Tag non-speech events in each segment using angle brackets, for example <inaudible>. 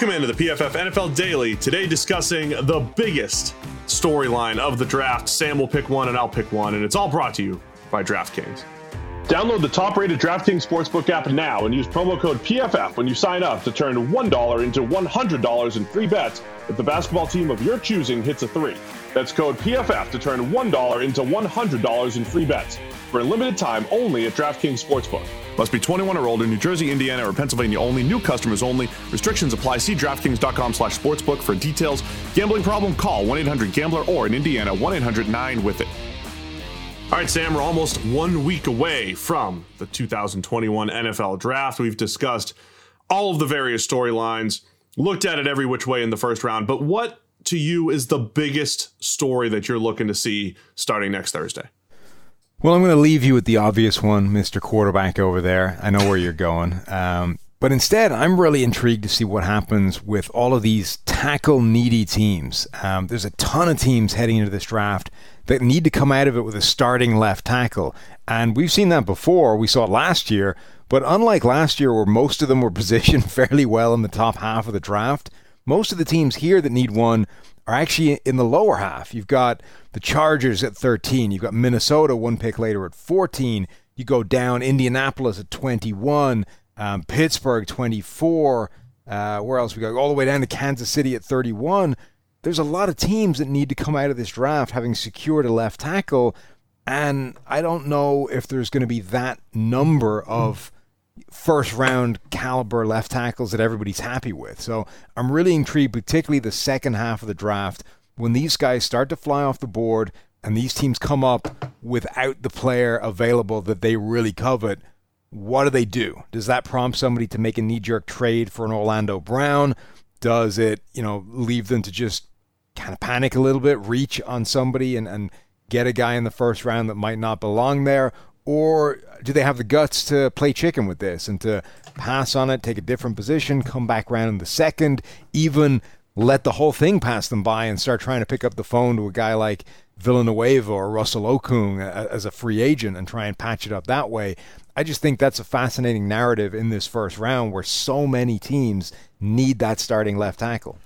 Welcome into the PFF NFL Daily. Today, discussing the biggest storyline of the draft. Sam will pick one, and I'll pick one, and it's all brought to you by DraftKings. Download the top rated DraftKings Sportsbook app now and use promo code PFF when you sign up to turn $1 into $100 in free bets if the basketball team of your choosing hits a three. That's code PFF to turn $1 into $100 in free bets for a limited time only at DraftKings Sportsbook. Must be 21 or older, New Jersey, Indiana, or Pennsylvania only. New customers only. Restrictions apply. See DraftKings.com slash sportsbook for details. Gambling problem? Call 1-800-GAMBLER or in Indiana, 1-800-9-WITH-IT. All right, Sam, we're almost one week away from the 2021 NFL Draft. We've discussed all of the various storylines, looked at it every which way in the first round. But what to you is the biggest story that you're looking to see starting next Thursday? Well, I'm going to leave you with the obvious one, Mr. Quarterback over there. I know where you're going. Um, but instead, I'm really intrigued to see what happens with all of these tackle needy teams. Um, there's a ton of teams heading into this draft that need to come out of it with a starting left tackle. And we've seen that before. We saw it last year. But unlike last year, where most of them were <laughs> positioned fairly well in the top half of the draft, most of the teams here that need one are actually in the lower half. You've got the Chargers at 13. You've got Minnesota one pick later at 14. You go down Indianapolis at 21 um, Pittsburgh 24. Uh, where else we go? All the way down to Kansas City at 31. There's a lot of teams that need to come out of this draft having secured a left tackle, and I don't know if there's going to be that number of first round caliber left tackles that everybody's happy with. So I'm really intrigued, particularly the second half of the draft, when these guys start to fly off the board and these teams come up without the player available that they really covet what do they do? Does that prompt somebody to make a knee jerk trade for an Orlando Brown? Does it, you know, leave them to just kind of panic a little bit, reach on somebody and, and get a guy in the first round that might not belong there? Or do they have the guts to play chicken with this and to pass on it, take a different position, come back around in the second, even let the whole thing pass them by and start trying to pick up the phone to a guy like Villanueva or Russell Okung as a free agent and try and patch it up that way. I just think that's a fascinating narrative in this first round where so many teams need that starting left tackle.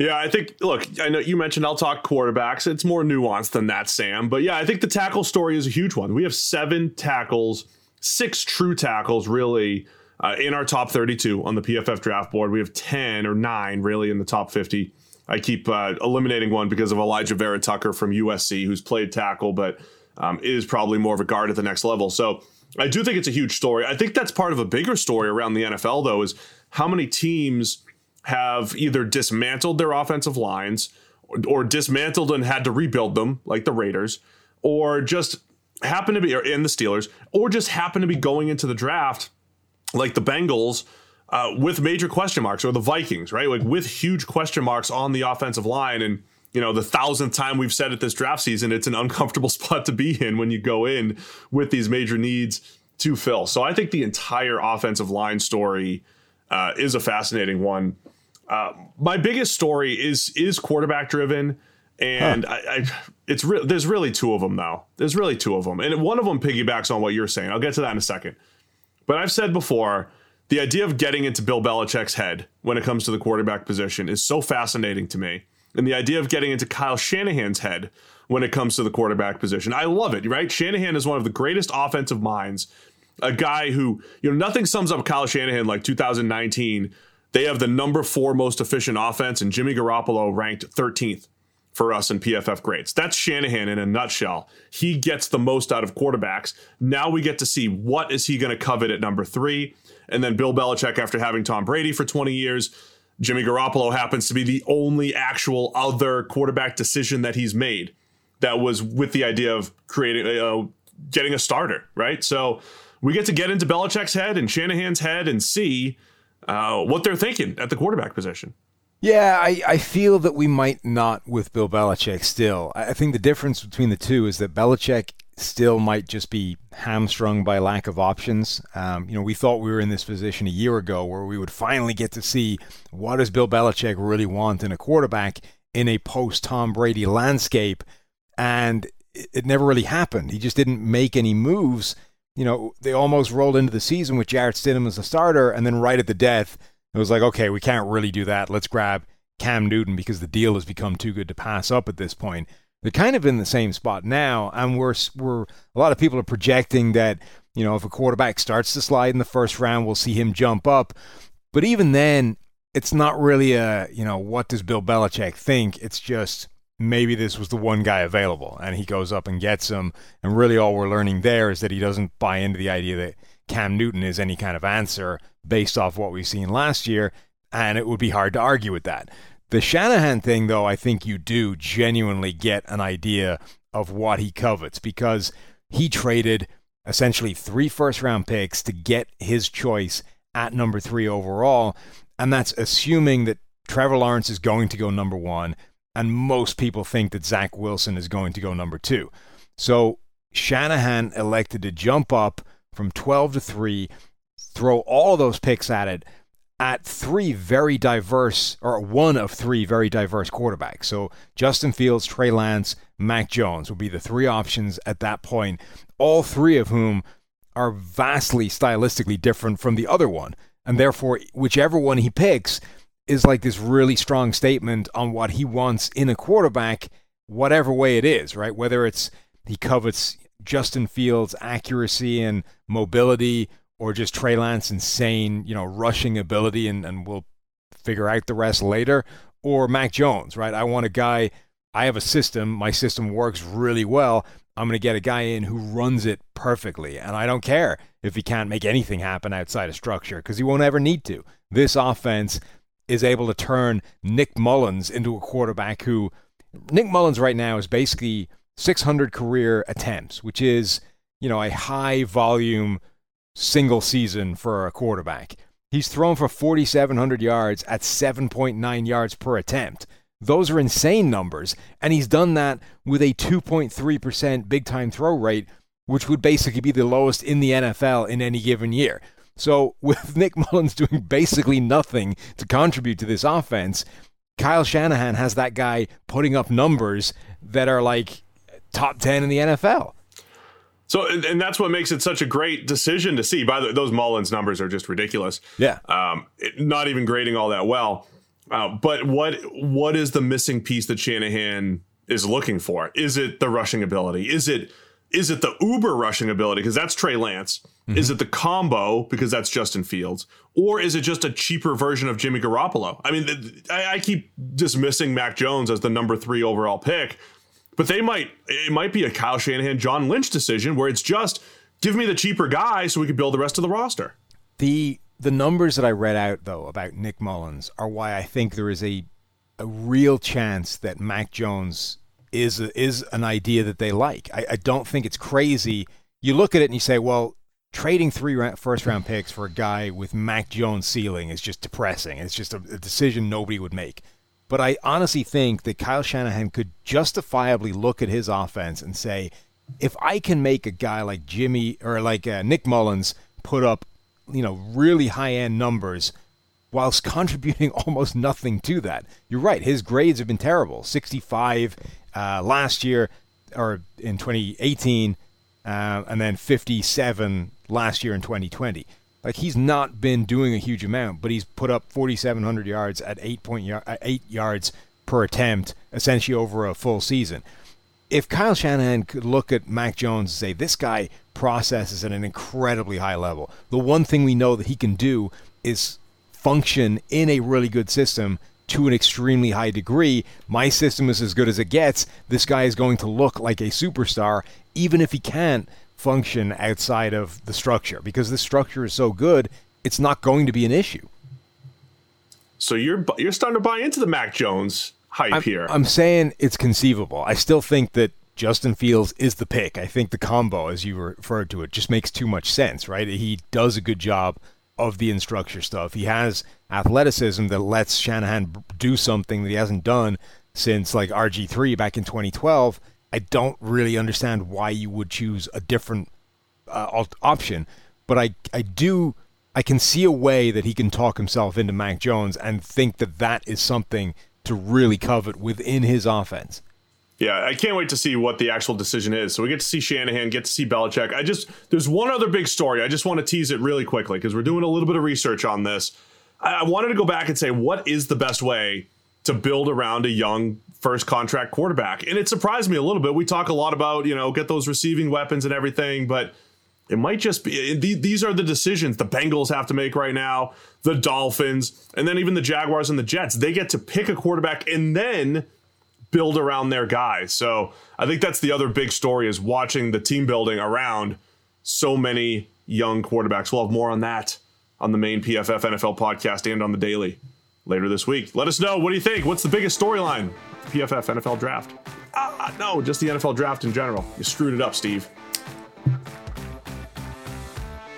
Yeah, I think, look, I know you mentioned I'll talk quarterbacks. It's more nuanced than that, Sam. But yeah, I think the tackle story is a huge one. We have seven tackles, six true tackles, really, uh, in our top 32 on the PFF draft board. We have 10 or nine, really, in the top 50. I keep uh, eliminating one because of Alijah Vera-Tucker from USC, who's played tackle, but um, is probably more of a guard at the next level. So, I do think it's a huge story. I think that's part of a bigger story around the NFL, though, is how many teams have either dismantled their offensive lines or, or dismantled and had to rebuild them, like the Raiders, or just happen to be in the Steelers, or just happen to be going into the draft like the Bengals. Uh, with major question marks, or the Vikings, right? Like with huge question marks on the offensive line, and you know, the thousandth time we've said it this draft season, it's an uncomfortable <laughs> spot to be in when you go in with these major needs to fill. So I think the entire offensive line story uh, is a fascinating one. Uh, my biggest story is is quarterback driven, and huh. I, I, it's re- there's really two of them though. There's really two of them, and one of them piggybacks on what you're saying. I'll get to that in a second. But I've said before, the idea of getting into Bill Belichick's head when it comes to the quarterback position is so fascinating to me and the idea of getting into Kyle Shanahan's head when it comes to the quarterback position. I love it, right? Shanahan is one of the greatest offensive minds, a guy who, you know, nothing sums up Kyle Shanahan like 2019. They have the number four most efficient offense, and Jimmy Garoppolo ranked 13th for us in PFF grades. That's Shanahan in a nutshell. He gets the most out of quarterbacks. Now we get to see what is he going to covet at number three. And then Bill Belichick, after having Tom Brady for 20 years, Jimmy Garoppolo happens to be the only actual other quarterback decision that he's made that was with the idea of creating, uh, getting a starter, right? So we get to get into Belichick's head and Shanahan's head and see uh, what they're thinking at the quarterback position. Yeah, I, I feel that we might not with Bill Belichick still. I think the difference between the two is that Belichick still might just be hamstrung by lack of options. Um, you know, we thought we were in this position a year ago where we would finally get to see what does Bill Belichick really want in a quarterback in a post Tom Brady landscape, and it, it never really happened. He just didn't make any moves. You know, they almost rolled into the season with Jarrett Stidham as a starter, and then right at the death, it was like, okay, we can't really do that. Let's grab Cam Newton because the deal has become too good to pass up at this point. They're kind of in the same spot now, and we're we're a lot of people are projecting that you know if a quarterback starts to slide in the first round, we'll see him jump up. But even then, it's not really a you know what does Bill Belichick think? It's just maybe this was the one guy available, and he goes up and gets him. And really, all we're learning there is that he doesn't buy into the idea that Cam Newton is any kind of answer based off what we've seen last year, and it would be hard to argue with that. The Shanahan thing, though, I think you do genuinely get an idea of what he covets because he traded essentially three first round picks to get his choice at number three overall. And that's assuming that Trevor Lawrence is going to go number one, and most people think that Zach Wilson is going to go number two. So Shanahan elected to jump up from 12 to 3, throw all those picks at it at three very diverse, or one of three very diverse quarterbacks. So Justin Fields, Trey Lance, Mac Jones will be the three options at that point, all three of whom are vastly stylistically different from the other one. And therefore, whichever one he picks is like this really strong statement on what he wants in a quarterback, whatever way it is, right? Whether it's he covets Justin Fields' accuracy and mobility, or just Trey Lance insane, you know, rushing ability, and, and we'll figure out the rest later, or Mac Jones, right? I want a guy. I have a system. My system works really well. I'm going to get a guy in who runs it perfectly, and I don't care if he can't make anything happen outside of structure because he won't ever need to. This offense is able to turn Nick Mullens into a quarterback who Nick Mullens right now is basically 600 career attempts, which is, you know, a high volume single season for a quarterback. He's thrown for 4,700 yards at 7.9 yards per attempt. Those are insane numbers. And he's done that with a 2.3% big time throw rate, which would basically be the lowest in the NFL in any given year. So, <laughs> with Nick Mullens doing basically nothing to contribute to this offense, Kyle Shanahan has that guy putting up numbers that are like top 10 in the NFL. So, and that's what makes it such a great decision to see. By the way, those Mullens numbers are just ridiculous. Yeah. Um, it, not even grading all that well. Uh, but what what is the missing piece that Shanahan is looking for? Is it the rushing ability? Is it is it the uber rushing ability? Because that's Trey Lance. Mm-hmm. Is it the combo? Because that's Justin Fields. Or is it just a cheaper version of Jimmy Garoppolo? I mean, I, I keep dismissing Mac Jones as the number three overall pick but they might it might be a Kyle Shanahan, John Lynch decision where it's just give me the cheaper guy so we can build the rest of the roster. The the numbers that I read out though about Nick Mullens are why I think there is a a real chance that Mac Jones is is an idea that they like. I, I don't think it's crazy. You look at it and you say, well, trading three first round picks for a guy with Mac Jones ceiling is just depressing. It's just a, a decision nobody would make. But I honestly think that Kyle Shanahan could justifiably look at his offense and say, if I can make a guy like Jimmy or like uh, Nick Mullens put up, you know, really high end numbers whilst <laughs> contributing almost nothing to that. You're right. His grades have been terrible 65 uh, last year or in 2018, uh, and then 57 last year in 2020. Like he's not been doing a huge amount, but he's put up 4,700 yards at eight point y- eight yards per attempt, essentially over a full season. If Kyle Shanahan could look at Mac Jones and say this guy processes at an incredibly high level, the one thing we know that he can do is function in a really good system to an extremely high degree. My system is as good as it gets. This guy is going to look like a superstar, even if he can't function outside of the structure because the structure is so good, it's not going to be an issue. So you're you're starting to buy into the Mac Jones hype I'm, here. I'm saying it's conceivable. I still think that Justin Fields is the pick. I think the combo, as you referred to it, just makes too much sense, right? He does a good job of the instructor stuff. He has athleticism that lets Shanahan do something that he hasn't done since like RG3 back in 2012 I don't really understand why you would choose a different uh, option, but I I do I can see a way that he can talk himself into Mac Jones and think that that is something to really covet within his offense. Yeah, I can't wait to see what the actual decision is. So we get to see Shanahan, get to see Belichick. I just there's one other big story. I just want to tease it really quickly because we're doing a little bit of research on this. I wanted to go back and say, what is the best way to build around a young first contract quarterback? And it surprised me a little bit. We talk a lot about, you know, get those receiving weapons and everything, but it might just be these are the decisions the Bengals have to make right now, the Dolphins, and then even the Jaguars and the Jets. They get to pick a quarterback and then build around their guys. So I think that's the other big story is watching the team building around so many young quarterbacks. We'll have more on that on the main PFF NFL podcast and on the daily later this week. Let us know. What do you think? What's the biggest storyline? PFF NFL draft. Ah, no, just the NFL draft in general. You screwed it up, Steve.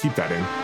Keep that in.